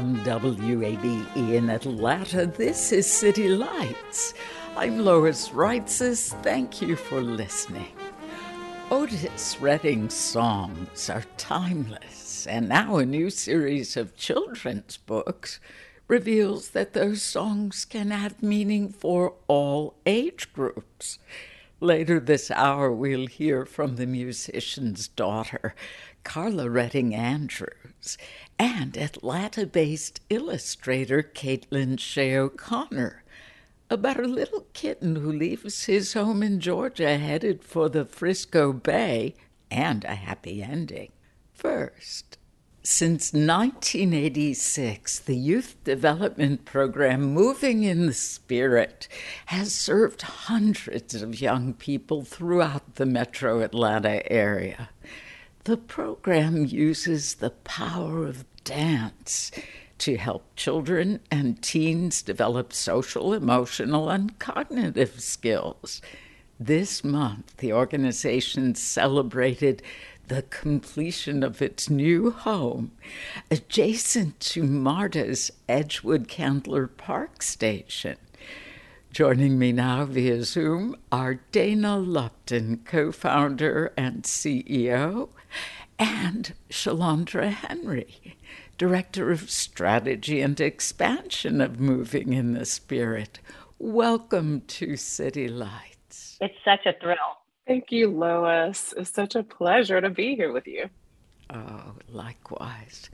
From WABE in Atlanta, this is City Lights. I'm Lois Reitzes. Thank you for listening. Otis Redding's songs are timeless, and now a new series of children's books reveals that those songs can have meaning for all age groups. Later this hour, we'll hear from the musician's daughter, Carla Redding Andrews, and Atlanta based illustrator Caitlin Shea O'Connor about a little kitten who leaves his home in Georgia headed for the Frisco Bay and a happy ending. First, since 1986, the Youth Development Program Moving in the Spirit has served hundreds of young people throughout the metro Atlanta area. The program uses the power of dance to help children and teens develop social, emotional, and cognitive skills. This month, the organization celebrated the completion of its new home adjacent to MARTA's Edgewood Candler Park Station. Joining me now via Zoom are Dana Lupton, co founder and CEO, and Shalandra Henry, Director of Strategy and Expansion of Moving in the Spirit. Welcome to City Lights. It's such a thrill. Thank you, Lois. It's such a pleasure to be here with you. Oh, likewise.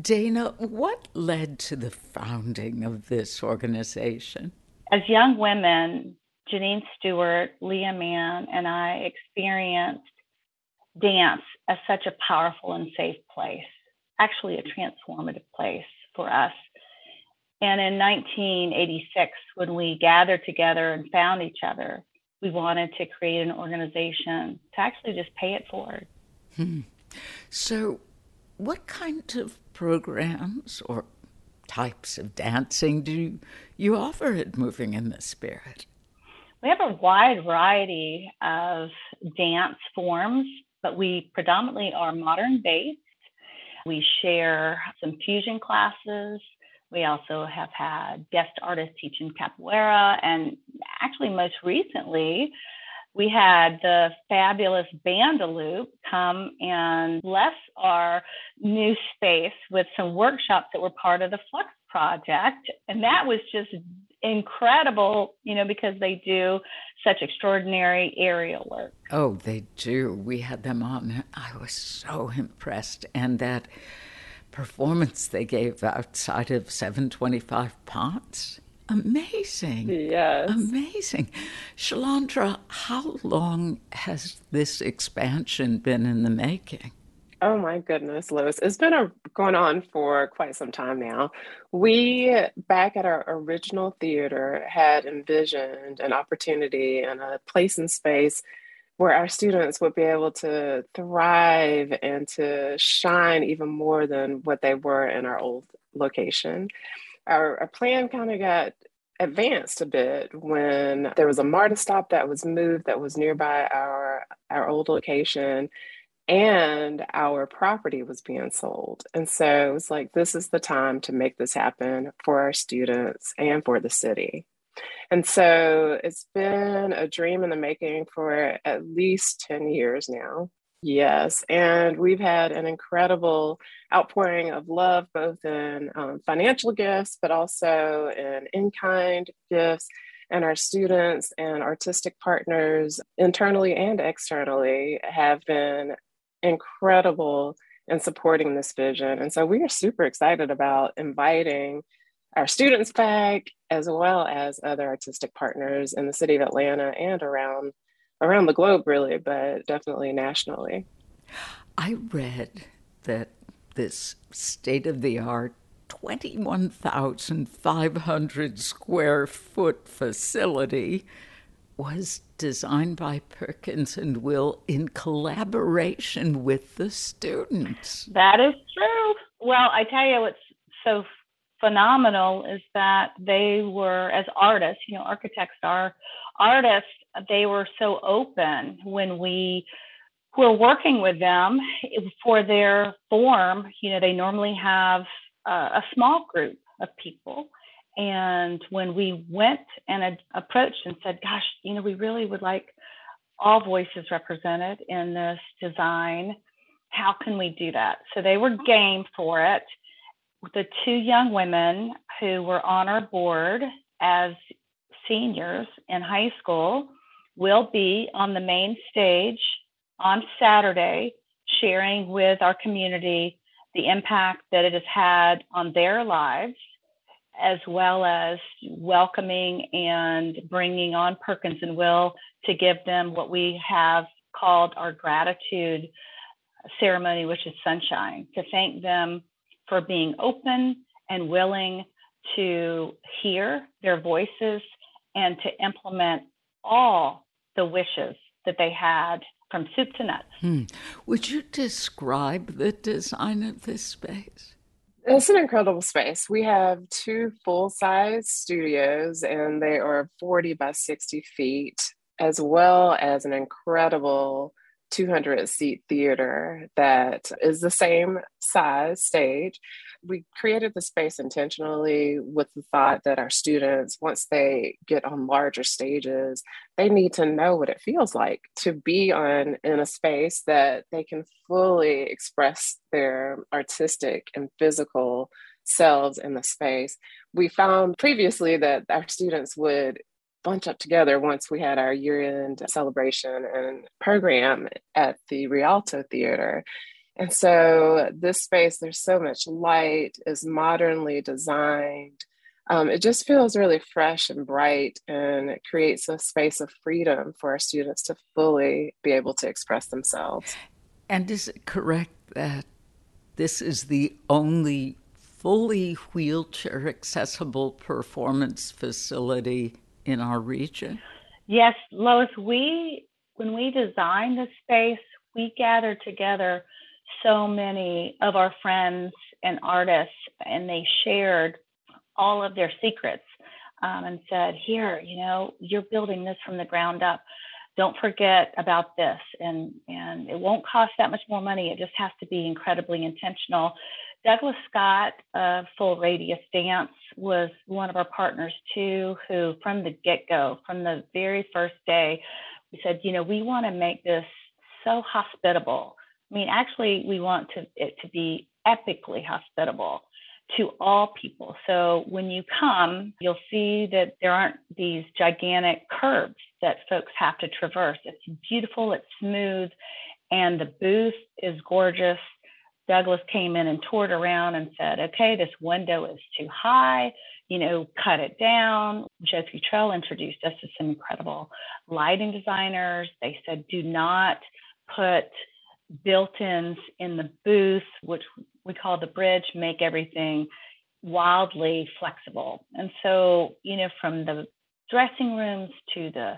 Dana, what led to the founding of this organization? As young women, Janine Stewart, Leah Mann, and I experienced dance as such a powerful and safe place, actually a transformative place for us. And in 1986, when we gathered together and found each other, we wanted to create an organization to actually just pay it forward. Hmm. So, what kind of programs or types of dancing do you offer at Moving in the Spirit? We have a wide variety of dance forms but we predominantly are modern based. We share some fusion classes. We also have had guest artists teaching capoeira. And actually, most recently, we had the fabulous Bandaloop come and bless our new space with some workshops that were part of the Flux project. And that was just incredible, you know, because they do such extraordinary aerial work. Oh, they do. We had them on. I was so impressed. And that performance they gave outside of 725 Ponce. Amazing. Yes. Amazing. Shalandra, how long has this expansion been in the making? Oh my goodness, Lois. It's been a, going on for quite some time now. We, back at our original theater, had envisioned an opportunity and a place and space where our students would be able to thrive and to shine even more than what they were in our old location. Our, our plan kind of got advanced a bit when there was a MARTA stop that was moved that was nearby our our old location and our property was being sold. And so it was like, this is the time to make this happen for our students and for the city. And so it's been a dream in the making for at least 10 years now. Yes, and we've had an incredible outpouring of love, both in um, financial gifts, but also in in kind gifts. And our students and artistic partners, internally and externally, have been incredible in supporting this vision. And so we are super excited about inviting our students back, as well as other artistic partners in the city of Atlanta and around around the globe, really, but definitely nationally. I read that this state of the art 21,500 square foot facility was designed by Perkins and Will in collaboration with the students. That is true. Well, I tell you what's so phenomenal is that they were, as artists, you know, architects are artists, they were so open when we were working with them for their form. You know, they normally have a, a small group of people. And when we went and ad- approached and said, gosh, you know, we really would like all voices represented in this design. How can we do that? So they were game for it. The two young women who were on our board as seniors in high school will be on the main stage on Saturday, sharing with our community the impact that it has had on their lives, as well as welcoming and bringing on Perkins and Will to give them what we have called our gratitude ceremony, which is sunshine, to thank them for being open and willing to hear their voices and to implement all the wishes that they had from soup to nuts. Hmm. Would you describe the design of this space? It's an incredible space. We have two full size studios, and they are 40 by 60 feet, as well as an incredible 200 seat theater that is the same size stage. We created the space intentionally with the thought that our students, once they get on larger stages, they need to know what it feels like to be on in a space that they can fully express their artistic and physical selves in the space. We found previously that our students would bunch up together once we had our year-end celebration and program at the Rialto Theater. And so this space, there's so much light, is modernly designed. Um, it just feels really fresh and bright, and it creates a space of freedom for our students to fully be able to express themselves. And is it correct that this is the only fully wheelchair accessible performance facility in our region? Yes, Lois, we when we designed the space, we gathered together so many of our friends and artists, and they shared all of their secrets um, and said, "Here, you know, you're building this from the ground up. Don't forget about this, and and it won't cost that much more money. It just has to be incredibly intentional." Douglas Scott of Full Radius Dance was one of our partners too, who from the get go, from the very first day, we said, you know, we want to make this so hospitable. I mean, actually, we want to, it to be epically hospitable to all people. So when you come, you'll see that there aren't these gigantic curbs that folks have to traverse. It's beautiful, it's smooth, and the booth is gorgeous. Douglas came in and toured around and said, okay, this window is too high, you know, cut it down. Joe Futrell introduced us to some incredible lighting designers. They said, do not put built-ins in the booth, which we call the bridge, make everything wildly flexible. And so, you know, from the dressing rooms to the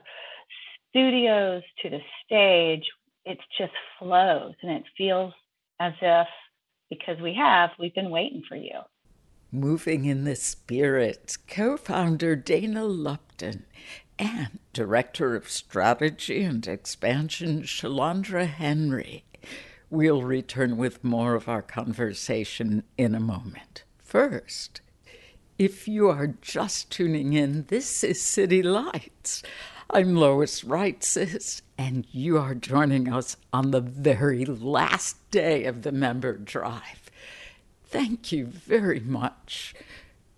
studios to the stage, it just flows and it feels as if because we have, we've been waiting for you. Moving in the Spirit, co founder Dana Lupton and Director of Strategy and Expansion Shalandra Henry. We'll return with more of our conversation in a moment. First, If you are just tuning in, this is City Lights. I'm Lois Reitzes, and you are joining us on the very last day of the member drive. Thank you very much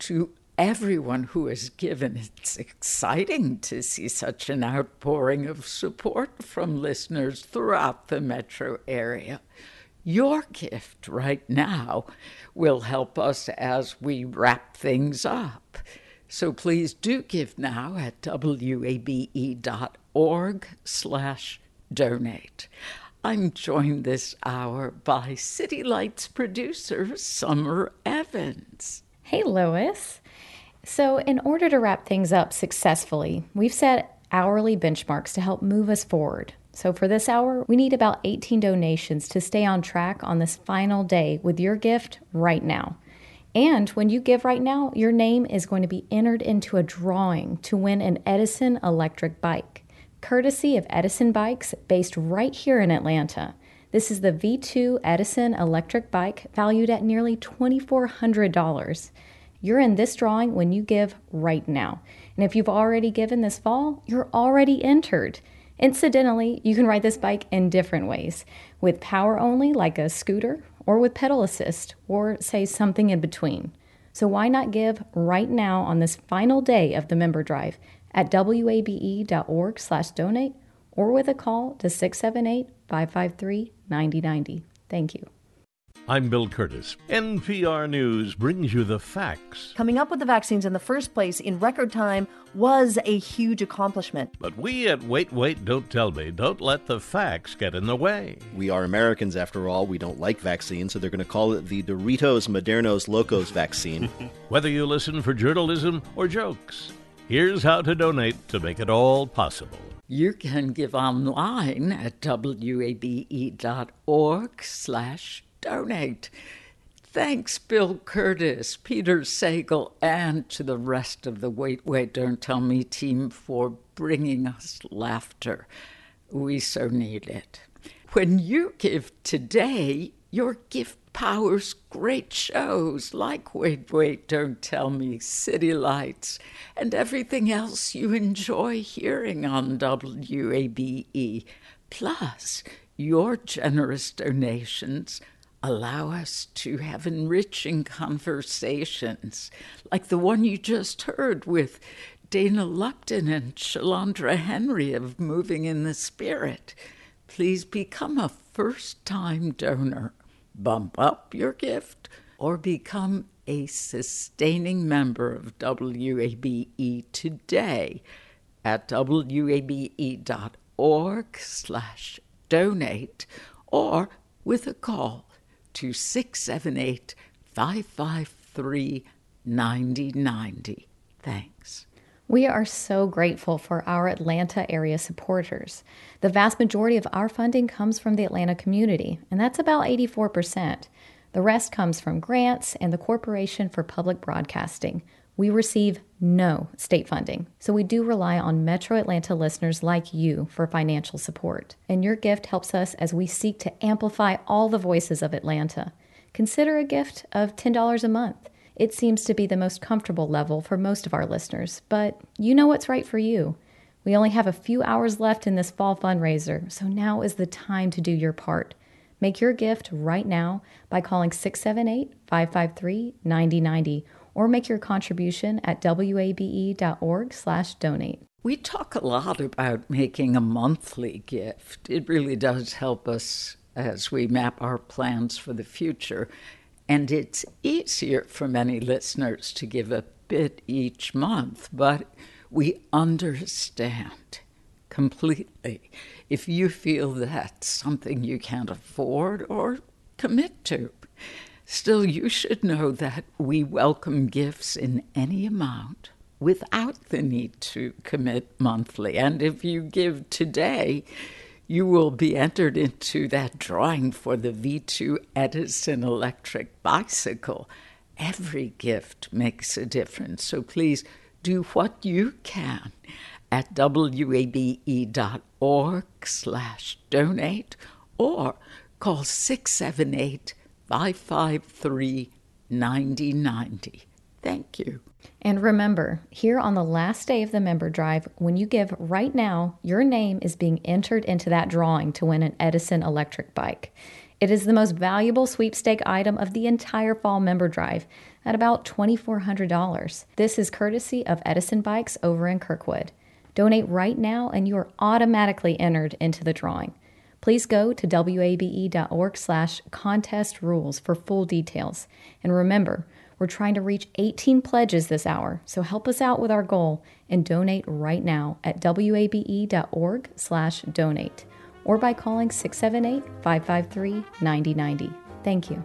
to everyone who has given. It's exciting to see such an outpouring of support from listeners throughout the metro area. Your gift right now will help us as we wrap things up. So please do give now at wabe.org slash donate. I'm joined this hour by City Lights producer Summer Evans. Hey, Lois. So, in order to wrap things up successfully, we've set hourly benchmarks to help move us forward. So, for this hour, we need about 18 donations to stay on track on this final day with your gift right now. And when you give right now, your name is going to be entered into a drawing to win an Edison electric bike, courtesy of Edison Bikes, based right here in Atlanta. This is the V2 Edison electric bike valued at nearly $2,400. You're in this drawing when you give right now. And if you've already given this fall, you're already entered. Incidentally, you can ride this bike in different ways with power only, like a scooter, or with pedal assist, or say something in between. So why not give right now on this final day of the member drive at wabe.org/donate or with a call to 678-553-9090. Thank you. I'm Bill Kurtis. NPR News brings you the facts. Coming up with the vaccines in the first place in record time was a huge accomplishment. But we at Wait, Wait, Don't Tell Me don't let the facts get in the way. We are Americans, after all. We don't like vaccines, so they're going to call it the Doritos Modernos Locos vaccine. Whether you listen for journalism or jokes, here's how to donate to make it all possible. You can give online at wabe.org slash donate. Thanks, Bill Kurtis, Peter Sagal, and to the rest of the Wait, Wait, Don't Tell Me team for bringing us laughter. We so need it. When you give today, your gift powers great shows like Wait, Wait, Don't Tell Me, City Lights, and everything else you enjoy hearing on WABE. Plus, your generous donations allow us to have enriching conversations like the one you just heard with Dana Lupton and Shalandra Henry of Moving in the Spirit. Please become a first time donor. Bump up your gift or become a sustaining member of WABE today at wabe.org slash donate or with a call to 678 553 9090. Thanks. We are so grateful for our Atlanta area supporters. The vast majority of our funding comes from the Atlanta community, and that's about 84%. The rest comes from grants and the Corporation for Public Broadcasting. We receive no state funding, so we do rely on Metro Atlanta listeners like you for financial support. And your gift helps us as we seek to amplify all the voices of Atlanta. Consider a gift of $10 a month. It seems to be the most comfortable level for most of our listeners, but you know what's right for you. We only have a few hours left in this fall fundraiser, so now is the time to do your part. Make your gift right now by calling 678 553 9090 or make your contribution at wabe.org/donate. We talk a lot about making a monthly gift. It really does help us as we map our plans for the future. And it's easier for many listeners to give a bit each month, but we understand completely if you feel that's something you can't afford or commit to. Still, you should know that we welcome gifts in any amount without the need to commit monthly. And if you give today, you will be entered into that drawing for the V2 Edison electric bicycle. Every gift makes a difference. So please do what you can at wabe.org slash donate or call 678 553 9090. Thank you. And remember, here on the last day of the member drive, when you give right now, your name is being entered into that drawing to win an Edison electric bike. It is the most valuable sweepstake item of the entire fall member drive at about $2,400. This is courtesy of Edison Bikes over in Kirkwood. Donate right now and you are automatically entered into the drawing. Please go to wabe.org slash contest rules for full details. And remember, we're trying to reach 18 pledges this hour, so help us out with our goal and donate right now at wabe.org slash donate or by calling 678-553-9090. Thank you.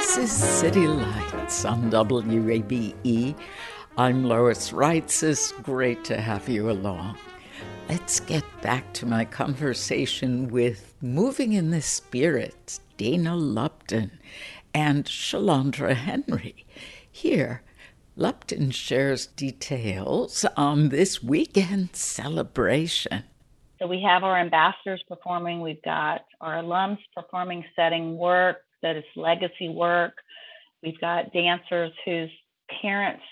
This is City Lights on WABE. I'm Lois Reitzes. It's great to have you along. Let's get back to my conversation with Moving in the Spirit, Dana Lupton and Shalandra Henry. Here, Lupton shares details on this weekend celebration. So we have our ambassadors performing, we've got our alums performing, setting work, that is legacy work. We've got dancers whose parents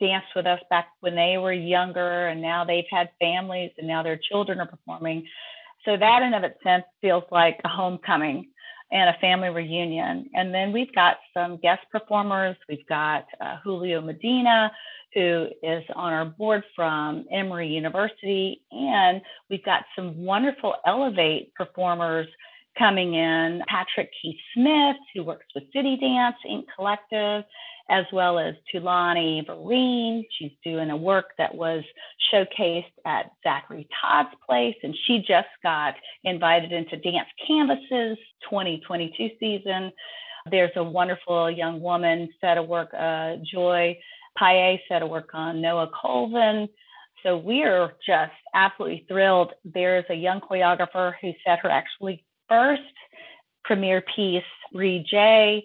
danced with us back when they were younger, and now they've had families, and now their children are performing. So that, in of itself, feels like a homecoming and a family reunion. And then we've got some guest performers. We've got uh, Julio Medina, who is on our board from Emory University, and we've got some wonderful Elevate performers coming in Patrick Keith Smith, who works with City Dance Inc. Collective, as well as Tulani Vereen. She's doing a work that was showcased at Zachary Todd's place, and she just got invited into Dance Canvases 2022 season. There's a wonderful young woman set of work, uh, Joy Paye set of work on Noah Colvin. So we're just absolutely thrilled. There's a young choreographer who set her actually first premiere piece, Reed J,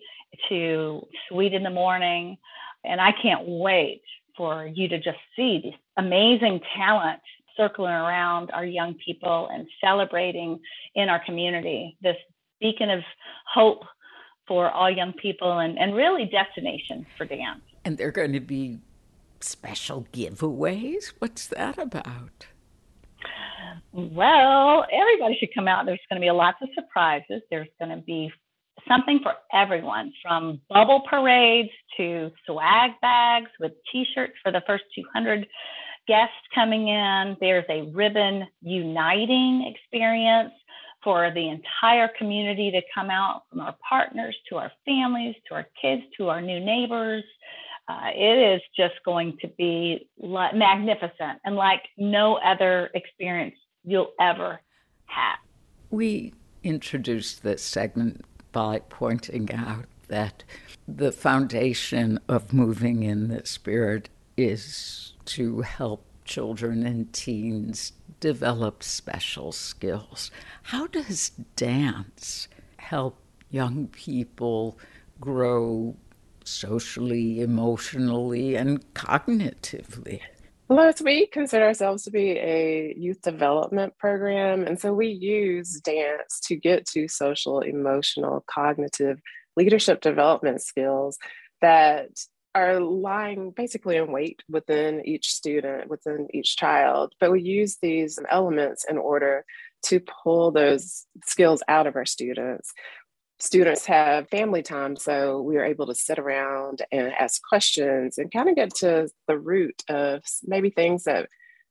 to Sweet in the Morning. And I can't wait for you to just see this amazing talent circling around our young people and celebrating in our community this beacon of hope for all young people and, and really destination for dance. And they're going to be special giveaways. What's that about? Well, everybody should come out. There's going to be lots of surprises. There's going to be something for everyone from bubble parades to swag bags with t shirts for the first 200 guests coming in. There's a ribbon uniting experience for the entire community to come out from our partners to our families to our kids to our new neighbors. Uh, it is just going to be magnificent and like no other experience you'll ever have. We introduced this segment by pointing out that the foundation of moving in the spirit is to help children and teens develop special skills. How does dance help young people grow socially, emotionally, and cognitively? Lois, we consider ourselves to be a youth development program. And so we use dance to get to social, emotional, cognitive leadership development skills that are lying basically in wait within each student, within each child. But we use these elements in order to pull those skills out of our students students have family time. So we are able to sit around and ask questions and kind of get to the root of maybe things that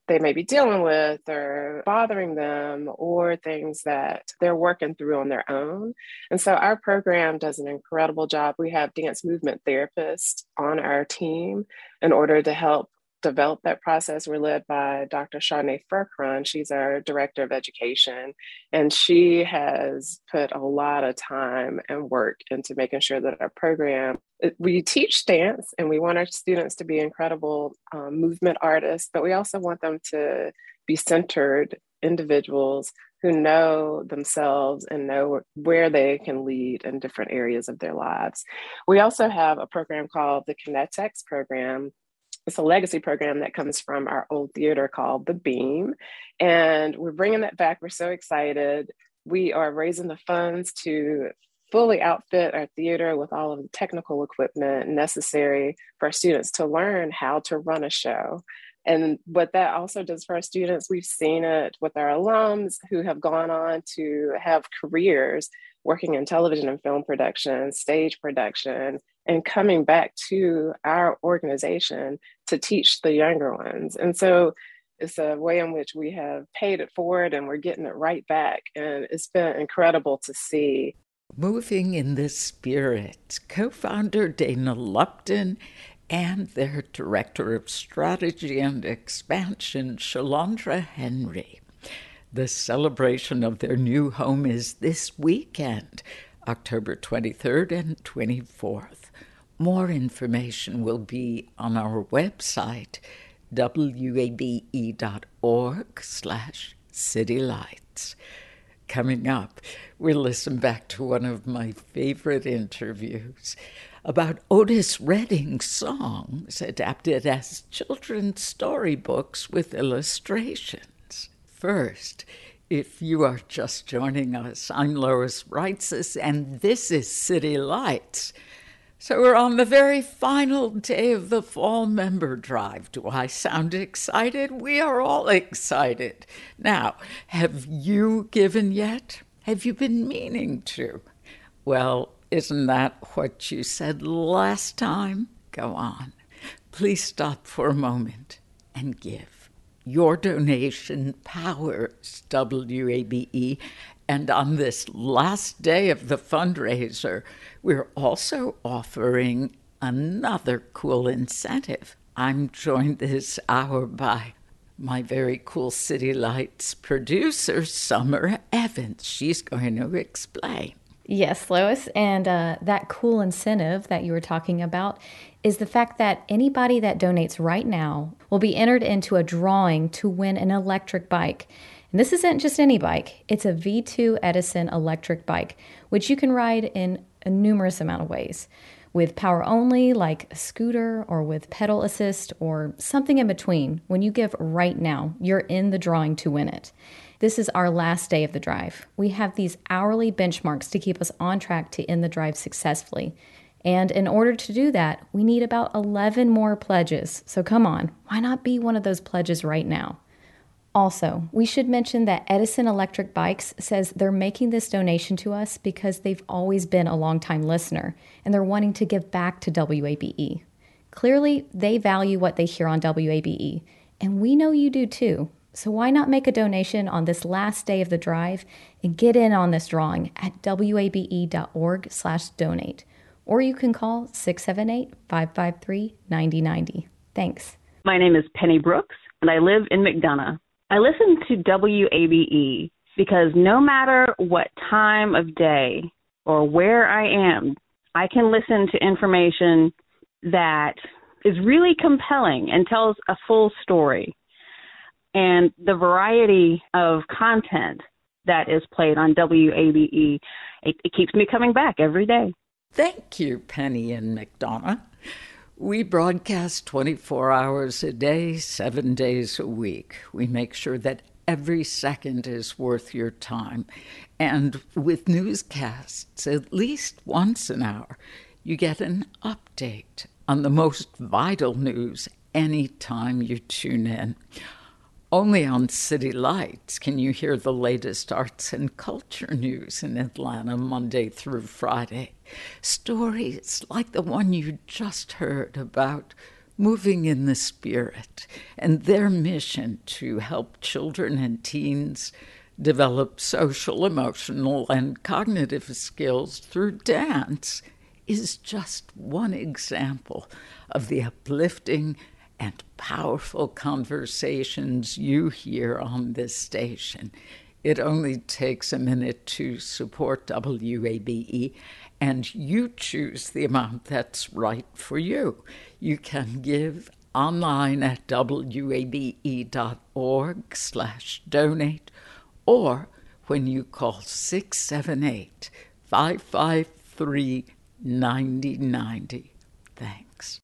they may be dealing with or bothering them or things that they're working through on their own. And so our program does an incredible job. We have dance movement therapists on our team in order to help develop that process. We're led by Dr. Shawnee Furcron. She's our director of education, and she has put a lot of time and work into making sure that our program. We teach dance, and we want our students to be incredible um, movement artists, but we also want them to be centered individuals who know themselves and know where they can lead in different areas of their lives. We also have a program called the Kinetex program, it's a legacy program that comes from our old theater called The Beam. And we're bringing that back. We're so excited. We are raising the funds to fully outfit our theater with all of the technical equipment necessary for our students to learn how to run a show. And what that also does for our students, we've seen it with our alums who have gone on to have careers working in television and film production, stage production, and coming back to our organization to teach the younger ones. And so it's a way in which we have paid it forward and we're getting it right back. And it's been incredible to see. Moving in this spirit, co founder Dana Lupton and their director of strategy and expansion, Shalandra Henry. The celebration of their new home is this weekend, October 23rd and 24th. More information will be on our website, wabe.org slash citylights. Coming up, we'll listen back to one of my favorite interviews about Otis Redding's songs adapted as children's storybooks with illustrations. First, if you are just joining us, I'm Lois Reitzes, and this is City Lights. So we're on the very final day of the fall member drive. Do I sound excited? We are all excited. Now, have you given yet? Have you been meaning to? Well, isn't that what you said last time? Go on. Please stop for a moment and give. Your donation powers WABE and on this last day of the fundraiser, we're also offering another cool incentive. I'm joined this hour by my very cool City Lights producer, Summer Evans. She's going to explain. Yes, Lois. And uh, that cool incentive that you were talking about is the fact that anybody that donates right now will be entered into a drawing to win an electric bike. And this isn't just any bike, it's a V2 Edison electric bike, which you can ride in a numerous amount of ways. With power only, like a scooter, or with pedal assist, or something in between. When you give right now, you're in the drawing to win it. This is our last day of the drive. We have these hourly benchmarks to keep us on track to end the drive successfully. And in order to do that, we need about 11 more pledges. So come on, why not be one of those pledges right now? Also, we should mention that Edison Electric Bikes says they're making this donation to us because they've always been a longtime listener and they're wanting to give back to WABE. Clearly, they value what they hear on WABE, and we know you do too. So why not make a donation on this last day of the drive and get in on this drawing at wabe.org/donate, or you can call 678-553-9090. Thanks. My name is Penny Brooks, and I live in McDonough. I listen to WABE because no matter what time of day or where I am, I can listen to information that is really compelling and tells a full story. And the variety of content that is played on WABE, it, it keeps me coming back every day. Thank you, Penny and McDonough. We broadcast 24 hours a day, seven days a week. We make sure that every second is worth your time. And with newscasts, at least once an hour, you get an update on the most vital news anytime you tune in. Only on City Lights can you hear the latest arts and culture news in Atlanta Monday through Friday. Stories like the one you just heard about moving in the spirit and their mission to help children and teens develop social, emotional, and cognitive skills through dance is just one example of the uplifting and powerful conversations you hear on this station. It only takes a minute to support WABE, and you choose the amount that's right for you. You can give online at wabe.org slash donate or when you call 678 553 9090. Thanks.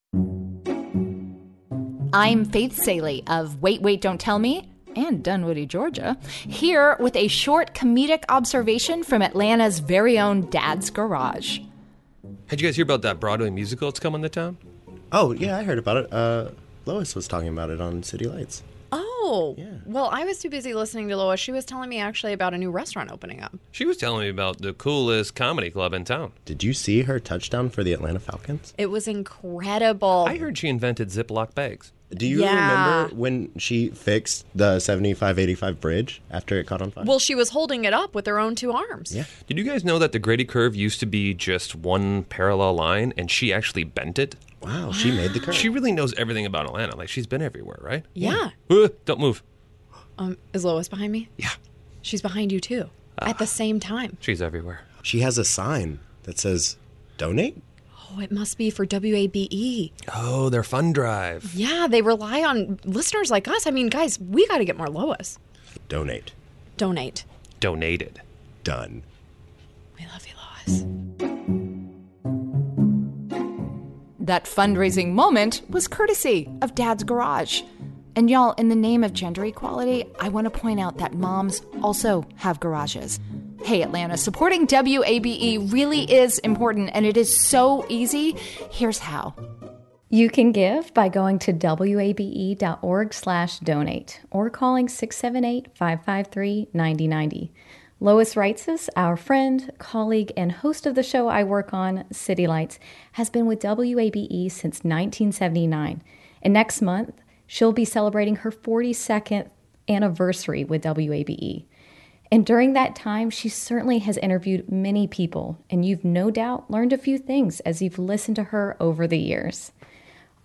I'm Faith Salie of Wait, Wait, Don't Tell Me and Dunwoody, Georgia, here with a short comedic observation from Atlanta's very own Dad's Garage. Had you guys hear about that Broadway musical that's coming to town? Oh, yeah, I heard about it. Uh, Lois was talking about it on City Lights. Oh, yeah. well, I was too busy listening to Lois. She was telling me actually about a new restaurant opening up. She was telling me about the coolest comedy club in town. Did you see her touchdown for the Atlanta Falcons? It was incredible. I heard she invented Ziploc bags. Do you Yeah. remember when she fixed the 7585 bridge after it caught on fire? Well, she was holding it up with her own two arms. Yeah. Did you guys know that the Grady curve used to be just one parallel line and she actually bent it? Wow, she made the curve. She really knows everything about Atlanta. Like she's been everywhere, right? Yeah. Uh, don't move. Um, is Lois behind me? Yeah. She's behind you too. At the same time. She's everywhere. She has a sign that says donate. Oh, it must be for WABE. Oh, their fund drive. Yeah, they rely on listeners like us. I mean, guys, we got to get more Lois. Donate. Donate. Donated. Done. We love you, Lois. That fundraising moment was courtesy of Dad's Garage. And y'all, in the name of gender equality, I want to point out that moms also have garages. Hey, Atlanta, supporting WABE really is important and it is so easy. Here's how. You can give by going to wabe.org slash donate or calling 678-553-9090. Lois Reitzes, our friend, colleague, and host of the show I work on, City Lights, has been with WABE since 1979. And next month, she'll be celebrating her 42nd anniversary with WABE. And during that time, she certainly has interviewed many people, and you've no doubt learned a few things as you've listened to her over the years.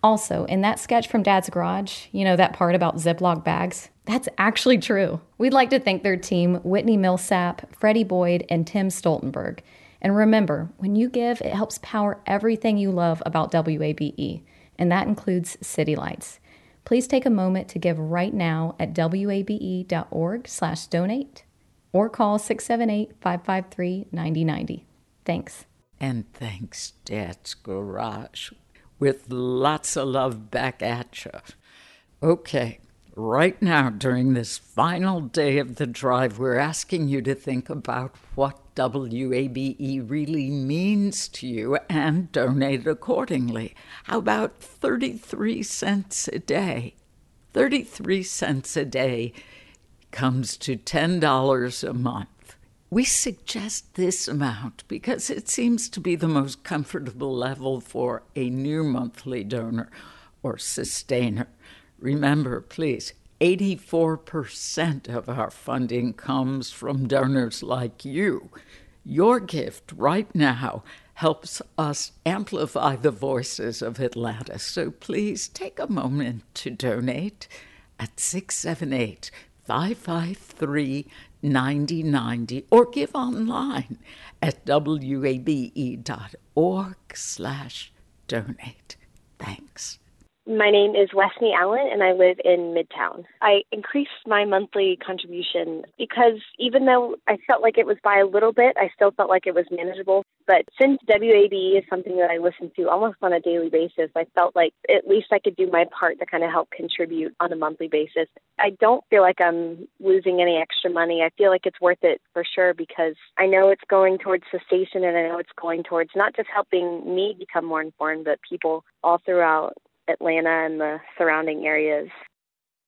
Also, in that sketch from Dad's Garage, you know, that part about Ziploc bags, that's actually true. We'd like to thank their team, Whitney Millsap, Freddie Boyd, and Tim Stoltenberg. And remember, when you give, it helps power everything you love about WABE, and that includes City Lights. Please take a moment to give right now at wabe.org or call 678-553-9090. Thanks. And thanks, Dad's Garage, with lots of love back at you. Okay, right now, during this final day of the drive, we're asking you to think about what WABE really means to you and donate accordingly. How about 33 cents a day? 33 cents a day comes to $10 a month. We suggest this amount because it seems to be the most comfortable level for a new monthly donor or sustainer. Remember, please, 84% of our funding comes from donors like you. Your gift right now helps us amplify the voices of Atlanta. So please take a moment to donate at 678 553 9090 or give online at wabe.org slash donate. Thanks. My name is Wesney Allen, and I live in Midtown. I increased my monthly contribution because even though I felt like it was by a little bit, I still felt like it was manageable. But since WABE is something that I listen to almost on a daily basis, I felt like at least I could do my part to kind of help contribute on a monthly basis. I don't feel like I'm losing any extra money. I feel like it's worth it for sure because I know it's going towards the station and I know it's going towards not just helping me become more informed, but people all throughout Atlanta and the surrounding areas.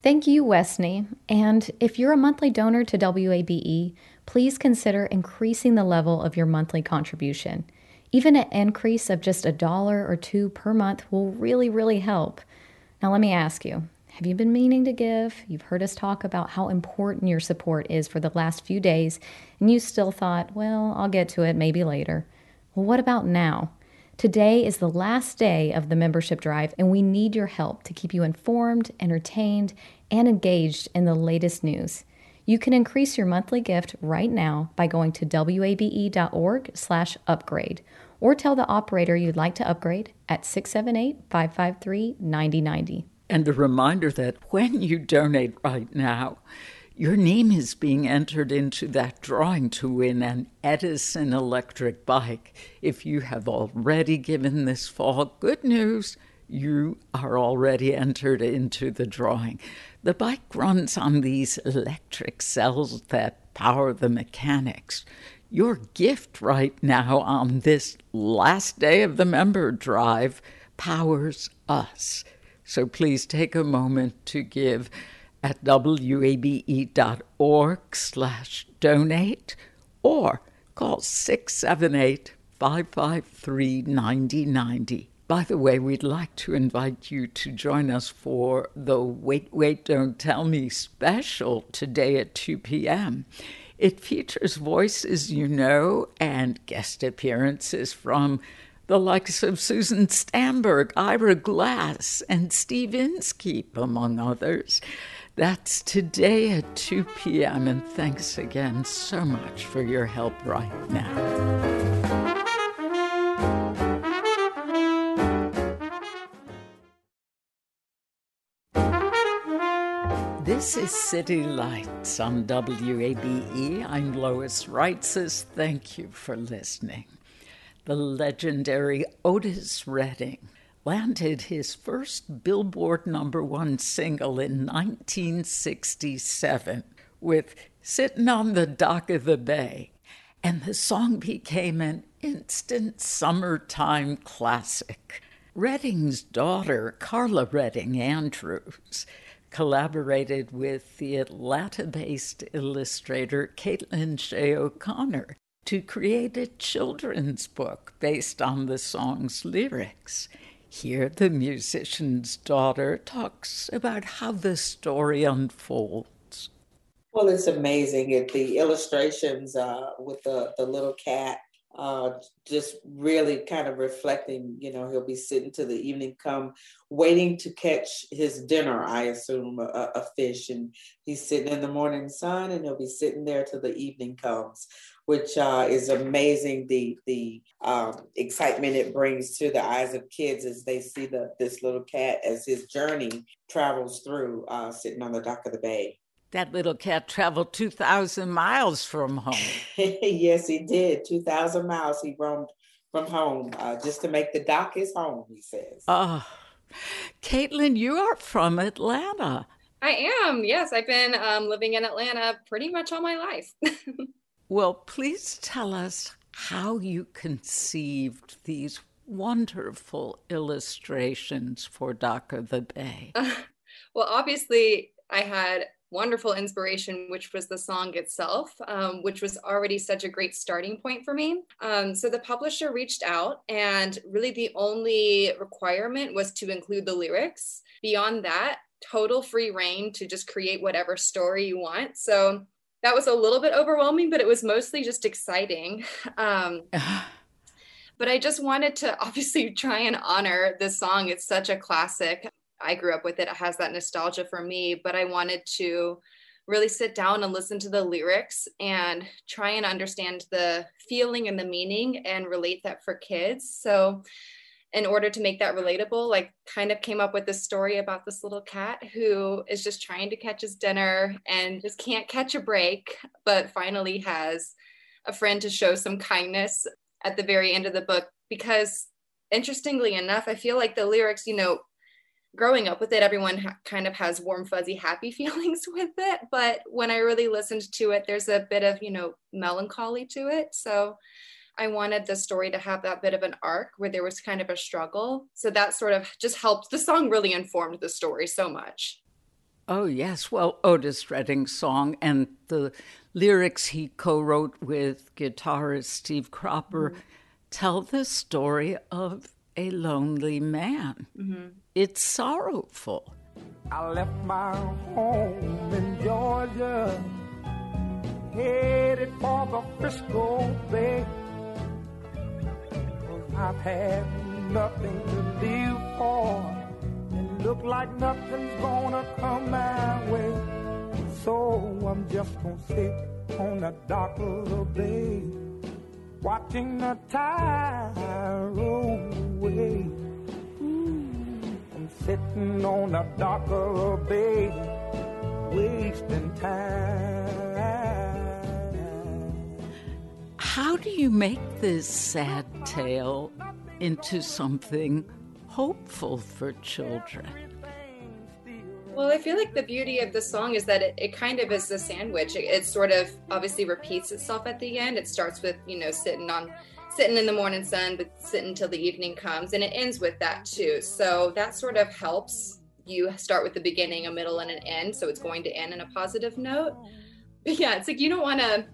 Thank you, Wesney. And if you're a monthly donor to WABE, please consider increasing the level of your monthly contribution. Even an increase of just a dollar or two per month will really, really help. Now, let me ask you have you been meaning to give? You've heard us talk about how important your support is for the last few days, and you still thought, well, I'll get to it maybe later. Well, what about now? Today is the last day of the membership drive, and we need your help to keep you informed, entertained, and engaged in the latest news. You can increase your monthly gift right now by going to wabe.org/upgrade or tell the operator you'd like to upgrade at 678-553-9090. And a reminder that when you donate right now, your name is being entered into that drawing to win an Edison electric bike. If you have already given this fall, good news, you are already entered into the drawing. The bike runs on these electric cells that power the mechanics. Your gift right now on this last day of the member drive powers us. So please take a moment to give at wabe.org slash donate or call 678 553 9090. By the way, we'd like to invite you to join us for the Wait, Wait, Don't Tell Me special today at 2 p.m. It features voices you know and guest appearances from the likes of Susan Stamberg, Ira Glass, and Steve Inskeep, among others. That's today at 2 p.m., and thanks again so much for your help right now. This is City Lights on WABE. I'm Lois Reitzes. Thank you for listening the legendary Otis Redding landed his first Billboard number one single in 1967 with Sitting on the Dock of the Bay, and the song became an instant summertime classic. Redding's daughter, Carla Redding Andrews, collaborated with the Atlanta based illustrator Caitlin Shea O'Connor to create a children's book based on the song's lyrics. Here, the musician's daughter talks about how the story unfolds. Well, it's amazing. It, the illustrations uh, with the, the little cat uh, just really kind of reflecting, you know, he'll be sitting till the evening come, waiting to catch his dinner, I assume, a, a, fish. And he's sitting in the morning sun and he'll be sitting there till the evening comes, which uh, is amazing. The the um, excitement it brings to the eyes of kids as they see the, this little cat as his journey travels through, uh, sitting on the dock of the bay. That little cat traveled 2,000 miles from home. yes, he did. 2,000 miles he roamed from home uh, just to make the dock his home, he says. Oh, Caitlin, you are from Atlanta. I am. Yes, I've been um, living in Atlanta pretty much all my life. well, please tell us how you conceived these wonderful illustrations for Dock of the Bay. Uh, well, obviously, I had wonderful inspiration, which was the song itself, um, which was already such a great starting point for me. Um, so the publisher reached out, and really the only requirement was to include the lyrics. Beyond that, total free reign to just create whatever story you want. So that was a little bit overwhelming, but it was mostly just exciting. Um, but I just wanted to obviously try and honor this song. It's such a classic. I grew up with it. It has that nostalgia for me, but I wanted to really sit down and listen to the lyrics and try and understand the feeling and the meaning and relate that for kids. So, in order to make that relatable, like kind of came up with this story about this little cat who is just trying to catch his dinner and just can't catch a break, but finally has a friend to show some kindness at the very end of the book. Because interestingly enough, I feel like the lyrics, you know, growing up with it, everyone ha- kind of has warm, fuzzy, happy feelings with it. But when I really listened to it, there's a bit of, you know, melancholy to it. So I wanted the story to have that bit of an arc where there was kind of a struggle. So that sort of just helped. The song really informed the story so much. Oh, yes. Well, Otis Redding's song and the lyrics he co wrote with guitarist Steve Cropper mm-hmm. tell the story of a lonely man. Mm-hmm. It's sorrowful. I left my home in Georgia, headed for the Frisco Bay. I've had nothing to live for And Look like nothing's gonna come my way. So I'm just gonna sit on the dock of the bay, watching the tide roll away. I'm sitting on the dock of the bay, wasting time. How do you make this sad tale into something hopeful for children. Well, I feel like the beauty of the song is that it, it kind of is a sandwich. It, it, sort of obviously repeats itself at the end. It starts with, you know, sitting on sitting in the morning sun, but sitting until the evening comes, and it ends with that too. So that sort of helps you start with the beginning, a middle, and an end. So it's going to end in a positive note. But yeah, it's like you don't want to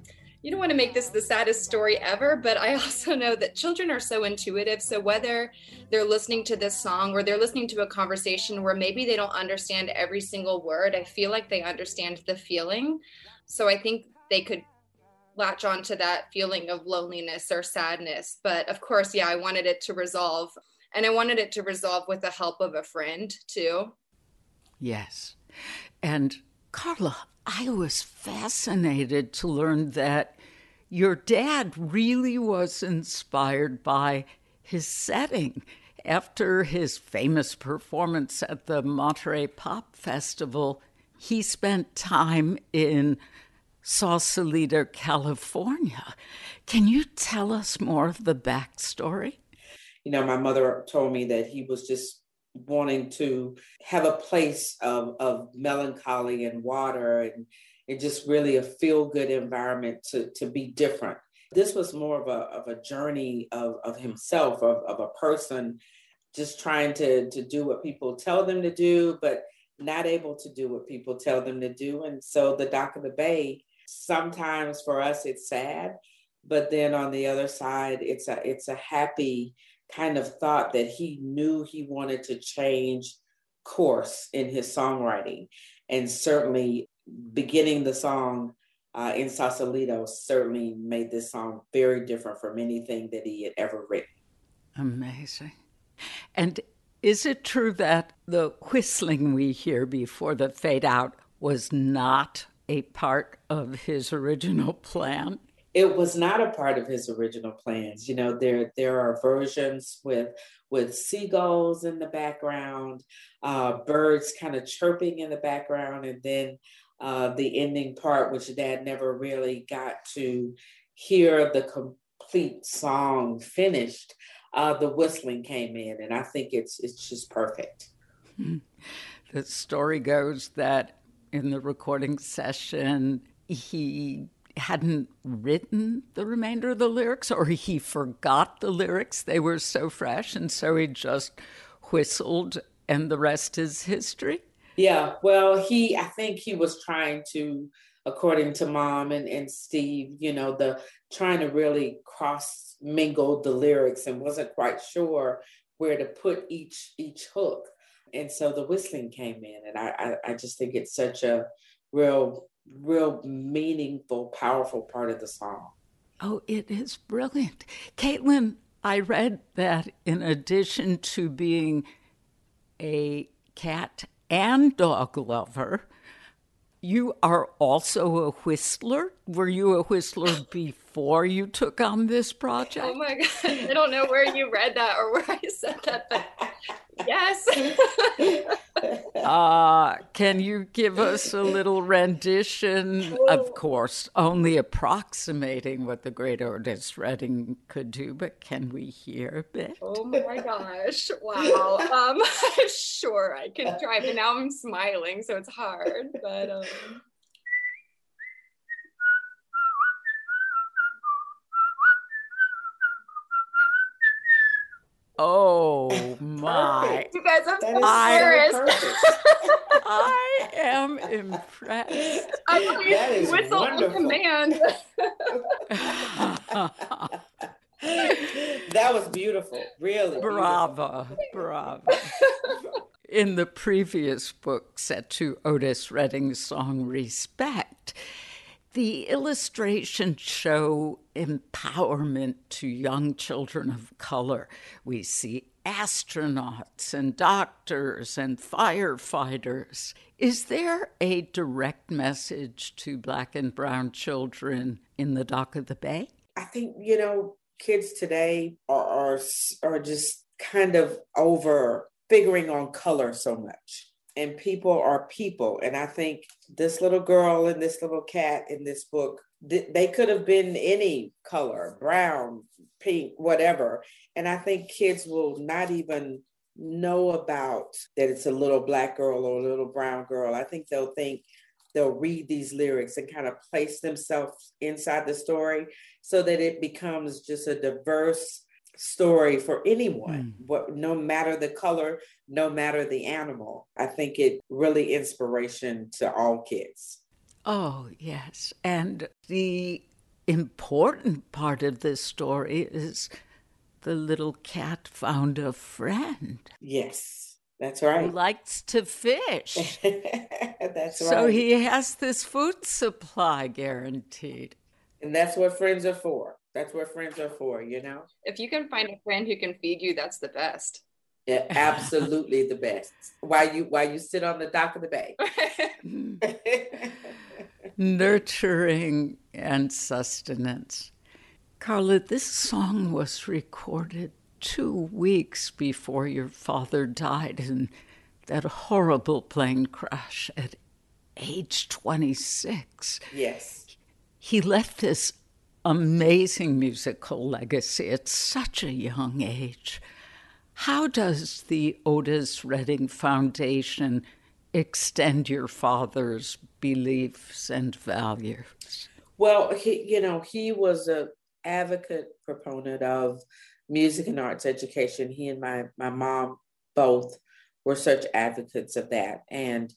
you don't want to make this the saddest story ever, but I also know that children are so intuitive. So whether they're listening to this song or they're listening to a conversation where maybe they don't understand every single word, I feel like they understand the feeling. So I think they could latch on to that feeling of loneliness or sadness. But of course, yeah, I wanted it to resolve. And I wanted it to resolve with the help of a friend too. Yes. And Carla, I was fascinated to learn that your dad really was inspired by his setting. After his famous performance at the Monterey Pop Festival, he spent time in Sausalito, California. Can you tell us more of the backstory? You know, my mother told me that he was just wanting to have a place of, of melancholy and water and, and just really a feel good environment to, to be different. This was more of a, of a journey of, of himself, of, of a person just trying to, to do what people tell them to do, but not able to do what people tell them to do. And so the Dock of the Bay, sometimes for us, it's sad, but then on the other side, it's a, it's a happy kind of thought that he knew he wanted to change course in his songwriting. And certainly beginning the song uh, in Sausalito certainly made this song very different from anything that he had ever written. Amazing. And is it true that the whistling we hear before the fade out was not a part of his original plan? It was not a part of his original plans. You know, there there are versions with with seagulls in the background, uh, birds kind of chirping in the background, and then uh, the ending part, which Dad never really got to hear the complete song finished. Uh, the whistling came in, and I think it's it's just perfect. The story goes that in the recording session, he hadn't written the remainder of the lyrics or he forgot the lyrics. They were so fresh. And so he just whistled, and the rest is history. Yeah. Well, he, I think he was trying to, according to mom and, and Steve, you know, the trying to really cross mingle the lyrics and wasn't quite sure where to put each each hook. And so the whistling came in, and I, I, I just think it's such a real real meaningful, powerful part of the song. Oh, it is brilliant. Caitlin, I read that in addition to being a cat and dog lover, you are also a whistler. Were you a whistler before you took on this oh project? Oh my God. I don't know where you read that or where I said that, but yes. uh, can you give us a little rendition? Of course, only approximating what the great artist Redding could do, but can we hear a bit? Oh my gosh. Wow. Um, sure, I can try, but now I'm smiling, so it's hard. But um... Oh my! you guys, I'm I, I am impressed. I believe That is whistle on wonderful. command. that was beautiful. Really. Bravo, bravo. In the previous book, set to Otis Redding's song Respect, the illustrations show empowerment to young children of color. We see astronauts and doctors and firefighters. Is there a direct message to black and brown children in the Dock of the Bay? I think you know kids today are are, are just kind of over figuring on color so much and people are people. And i think this little girl and this little cat in this book, they could have been any color brown pink whatever. And i think kids will not even know about that it's a little black girl or a little brown girl. I think they'll think they'll read these lyrics and kind of place themselves inside the story so that it becomes just a diverse story for anyone hmm. what no matter the color no matter the animal i think it really inspiration to all kids Oh, yes. And the important part of this story is the little cat found a friend. yes that's Who right likes to fish. that's right. So he has this food supply guaranteed. and that's what friends are for that's what friends are for you know if you can find a friend who can feed you, that's the best. yeah, absolutely the best while you while you sit on the dock of the bay Nurturing and sustenance. Carla, this song was recorded two weeks before your father died in that horrible plane crash at age 26. yes He left this amazing musical legacy at such a young age. How does the Otis Redding Foundation extend your father's beliefs and values? Well, he, you know, he was a advocate proponent of music and arts education. He and my my mom both were such advocates of that. And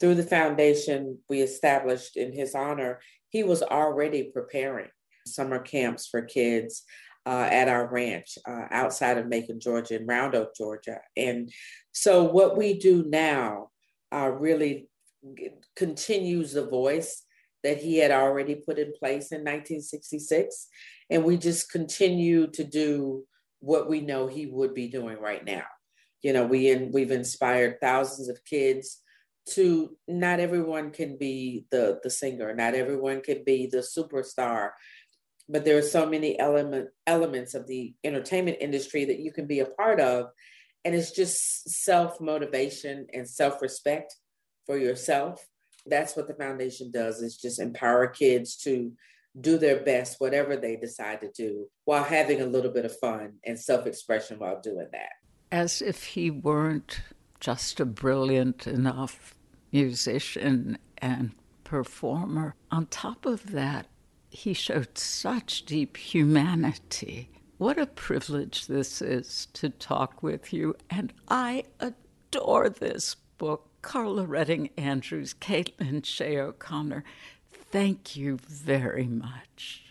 through the foundation we established in his honor, he was already preparing summer camps for kids uh, at our ranch uh, outside of Macon, Georgia, in Round Oak, Georgia. And so what we do now uh, really g- continues the voice that he had already put in place in 1966. And we just continue to do what we know he would be doing right now. You know, we in, we've inspired thousands of kids to not everyone can be the the singer, not everyone can be the superstar, but there are so many element elements of the entertainment industry that you can be a part of. And it's just self motivation and self respect for yourself. That's what the foundation does is just empower kids to do their best whatever they decide to do while having a little bit of fun and self expression while doing that. As if he weren't just a brilliant enough musician and performer. On top of that, he showed such deep humanity. What a privilege this is to talk with you, and I adore this book. Carla Redding Andrews, Caitlin Shea O'Connor, thank you very much.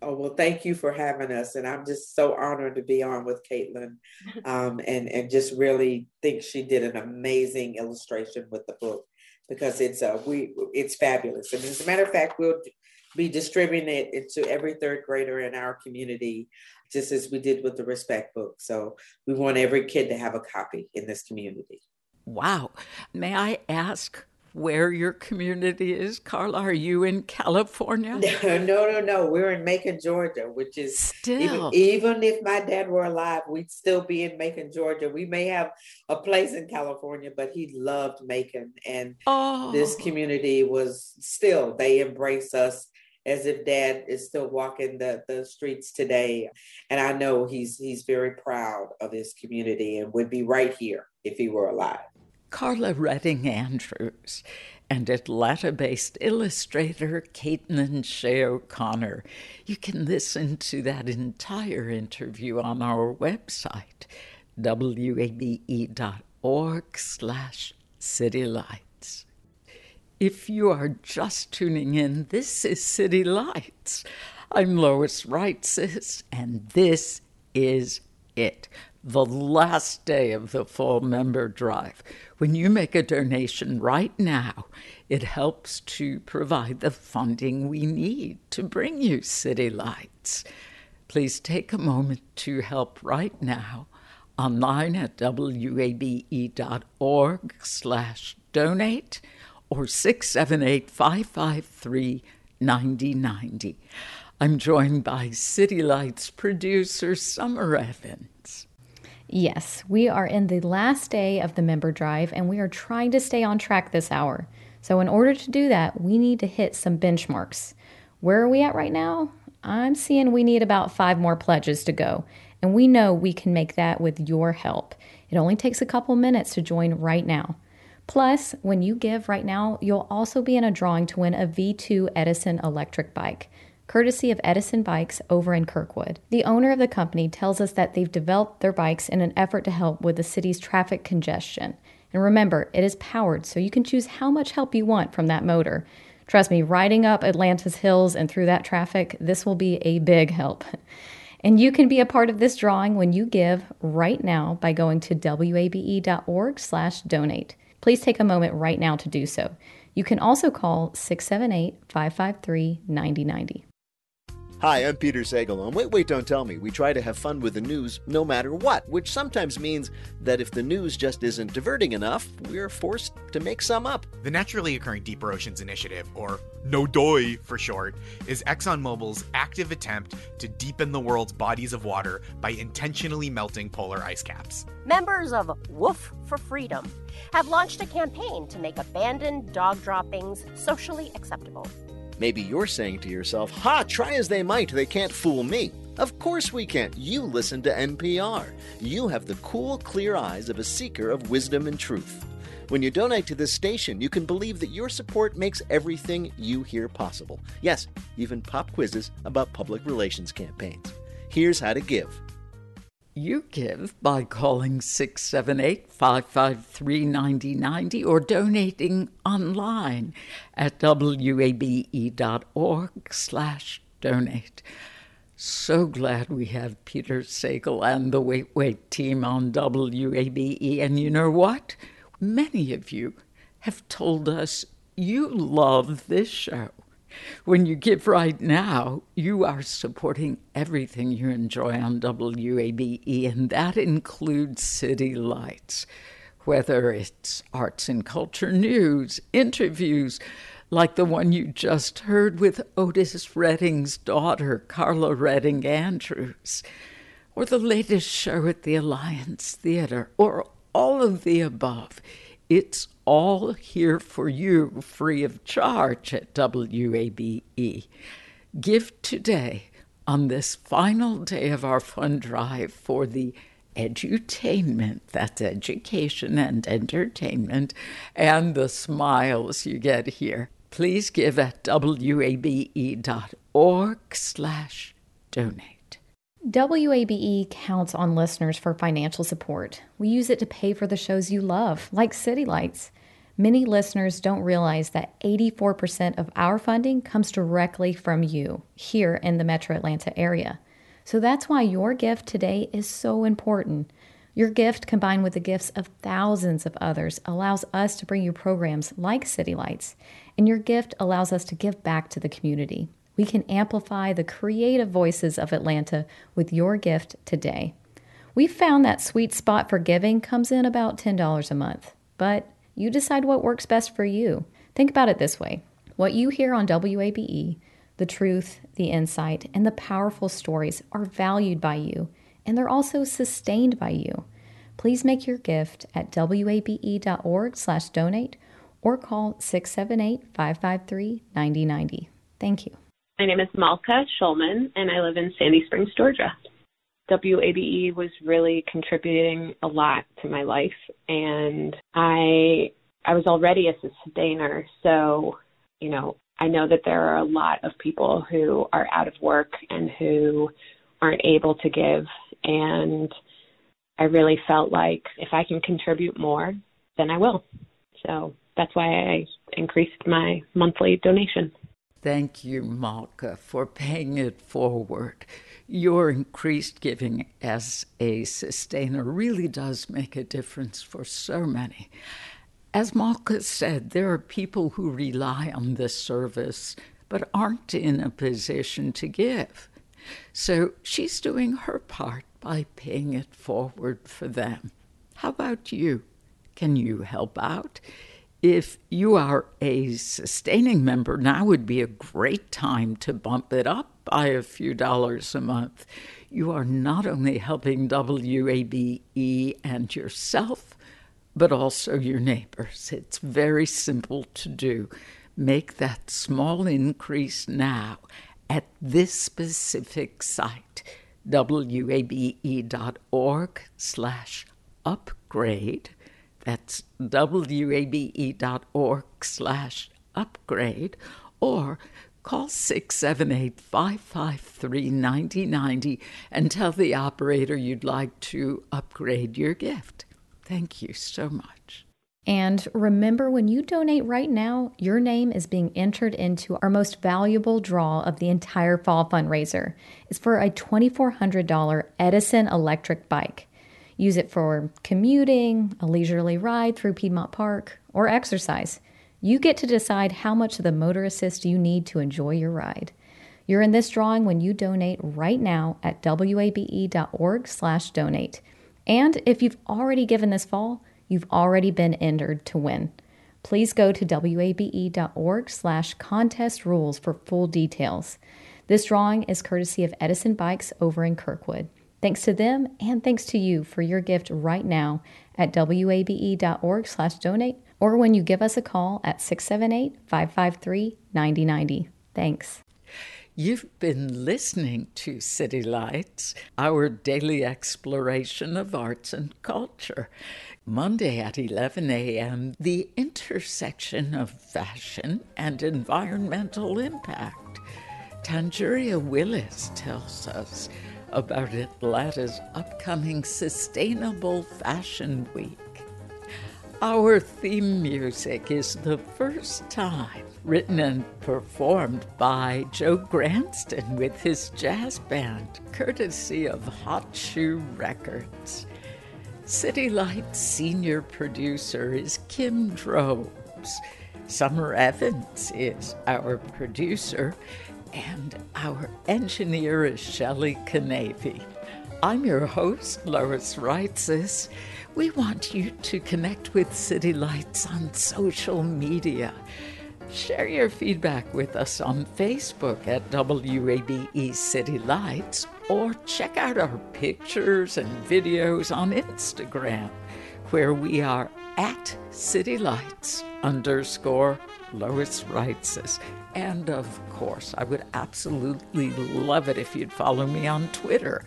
Oh, well, thank you for having us. And I'm just so honored to be on with Caitlin um, and, and just really think she did an amazing illustration with the book because it's uh, we it's fabulous. And as a matter of fact, we'll be distributing it to every third grader in our community, just as we did with the Respect book. So we want every kid to have a copy in this community. Wow. May I ask where your community is, Carla? Are you in California? No, no, no. no. We're in Macon, Georgia, which is Still. even, even if my dad were alive, we'd still be in Macon, Georgia. We may have a place in California, but he loved Macon, and Oh. this community was still they embrace us as if dad is still walking the, the streets today. And I know he's he's very proud of his community and would be right here if he were alive. Carla Redding Andrews and Atlanta based illustrator Caitlin Shea O'Connor. You can listen to that entire interview on our website, wabe.org slash citylights. If you are just tuning in, this is City Lights. I'm Lois Reitzes, and this is it. The last day of the fall member drive. When you make a donation right now, it helps to provide the funding we need to bring you City Lights. Please take a moment to help right now online at wabe.org slash donate or 678 553 9090. I'm joined by City Lights producer Summer Evans. Yes, we are in the last day of the member drive and we are trying to stay on track this hour. So, in order to do that, we need to hit some benchmarks. Where are we at right now? I'm seeing we need about five more pledges to go, and we know we can make that with your help. It only takes a couple minutes to join right now. Plus, when you give right now, you'll also be in a drawing to win a V2 Edison electric bike, courtesy of Edison Bikes over in Kirkwood. The owner of the company tells us that they've developed their bikes in an effort to help with the city's traffic congestion. And remember, it is powered, so you can choose how much help you want from that motor. Trust me, riding up Atlanta's hills and through that traffic, this will be a big help. And you can be a part of this drawing when you give right now by going to wabe.org/donate. Please take a moment right now to do so. You can also call 678-553-9090. Hi, I'm Peter Sagal. On Wait, Wait, Don't Tell Me, we try to have fun with the news no matter what, which sometimes means that if the news just isn't diverting enough, we're forced to make some up. The Naturally Occurring Deeper Oceans Initiative, or NODOI for short, is ExxonMobil's active attempt to deepen the world's bodies of water by intentionally melting polar ice caps. Members of Woof for Freedom have launched a campaign to make abandoned dog droppings socially acceptable. Maybe you're saying to yourself, Ha, try as they might, they can't fool me. Of course we can't. You listen to NPR. You have the cool, clear eyes of a seeker of wisdom and truth. When you donate to this station, you can believe that your support makes everything you hear possible. Yes, even pop quizzes about public relations campaigns. Here's how to give. You give by calling 678 553 9090 or donating online at wabe.org slash donate. So glad we have Peter Sagal and the Wait Wait team on WABE. And you know what? Many of you have told us you love this show. When you give right now, you are supporting everything you enjoy on WABE, and that includes City Lights, whether it's arts and culture news, interviews, like the one you just heard with Otis Redding's daughter, Carla Redding Andrews, or the latest show at the Alliance Theater, or all of the above. It's all here for you free of charge at WABE. Give today on this final day of our fund drive for the edutainment that's education and entertainment and the smiles you get here please give at wabe.org slash donate WABE counts on listeners for financial support. We use it to pay for the shows you love, like City Lights. Many listeners don't realize that 84% of our funding comes directly from you here in the metro Atlanta area. So that's why your gift today is so important. Your gift, combined with the gifts of thousands of others, allows us to bring you programs like City Lights, and your gift allows us to give back to the community. We can amplify the creative voices of Atlanta with your gift today. We've found that sweet spot for giving comes in about $10 a month, but you decide what works best for you. Think about it this way what you hear on WABE, the truth, the insight, and the powerful stories are valued by you, and they're also sustained by you. Please make your gift at wabe.org/donate or call 678-553-9090. Thank you. My name is Malka Schulman, and I live in Sandy Springs, Georgia. WABE was really contributing a lot to my life, and I I was already a sustainer, so you know I know that there are a lot of people who are out of work and who aren't able to give, and I really felt like if I can contribute more, then I will. So that's why I increased my monthly donation. Thank you, Malka, for paying it forward. Your increased giving as a sustainer really does make a difference for so many. As Malka said, there are people who rely on this service but aren't in a position to give. So she's doing her part by paying it forward for them. How about you? Can you help out? If you are a sustaining member, now would be a great time to bump it up by a few dollars a month. You are not only helping WABE and yourself, but also your neighbors. It's very simple to do. Make that small increase now at this specific site, wabe.org slash upgrade. That's wabe.org slash upgrade, or call 678 553 9090 and tell the operator you'd like to upgrade your gift. Thank you so much. And remember, when you donate right now, your name is being entered into our most valuable draw of the entire fall fundraiser. It's for a $2,400 Edison electric bike. Use it for commuting, a leisurely ride through Piedmont Park, or exercise. You get to decide how much of the motor assist you need to enjoy your ride. You're in this drawing when you donate right now at wabe.org/donate. And if you've already given this fall, you've already been entered to win. Please go to wabe.org slash contest rules for full details. This drawing is courtesy of Edison Bikes over in Kirkwood. Thanks to them and thanks to you for your gift right now at wabe.org slash donate or when you give us a call at 678-553-9090. Thanks. You've been listening to City Lights, our daily exploration of arts and culture. Monday at 11 a.m., the intersection of fashion and environmental impact. Tangeria Willis tells us about Atlanta's upcoming Sustainable Fashion Week. Our theme music is the first time written and performed by Joe Gransden with his jazz band, courtesy of Hot Shoe Records. City Lights senior producer is Kim Drobes. Summer Evans is our producer, and our engineer is Shelley Canavy. I'm your host, Lois Reitzes. We want you to connect with City Lights on social media. Share your feedback with us on Facebook at WABE City Lights or check out our pictures and videos on Instagram where we are at City Lights underscore Lois Reitzes. And of course, I would absolutely love it if you'd follow me on Twitter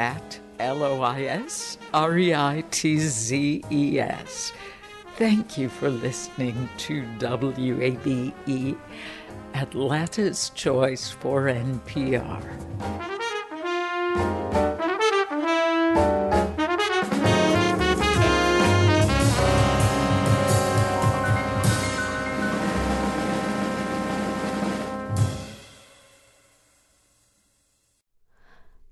at L O I S R E I T Z E S. Thank you for listening to WABE, Atlanta's Choice for NPR.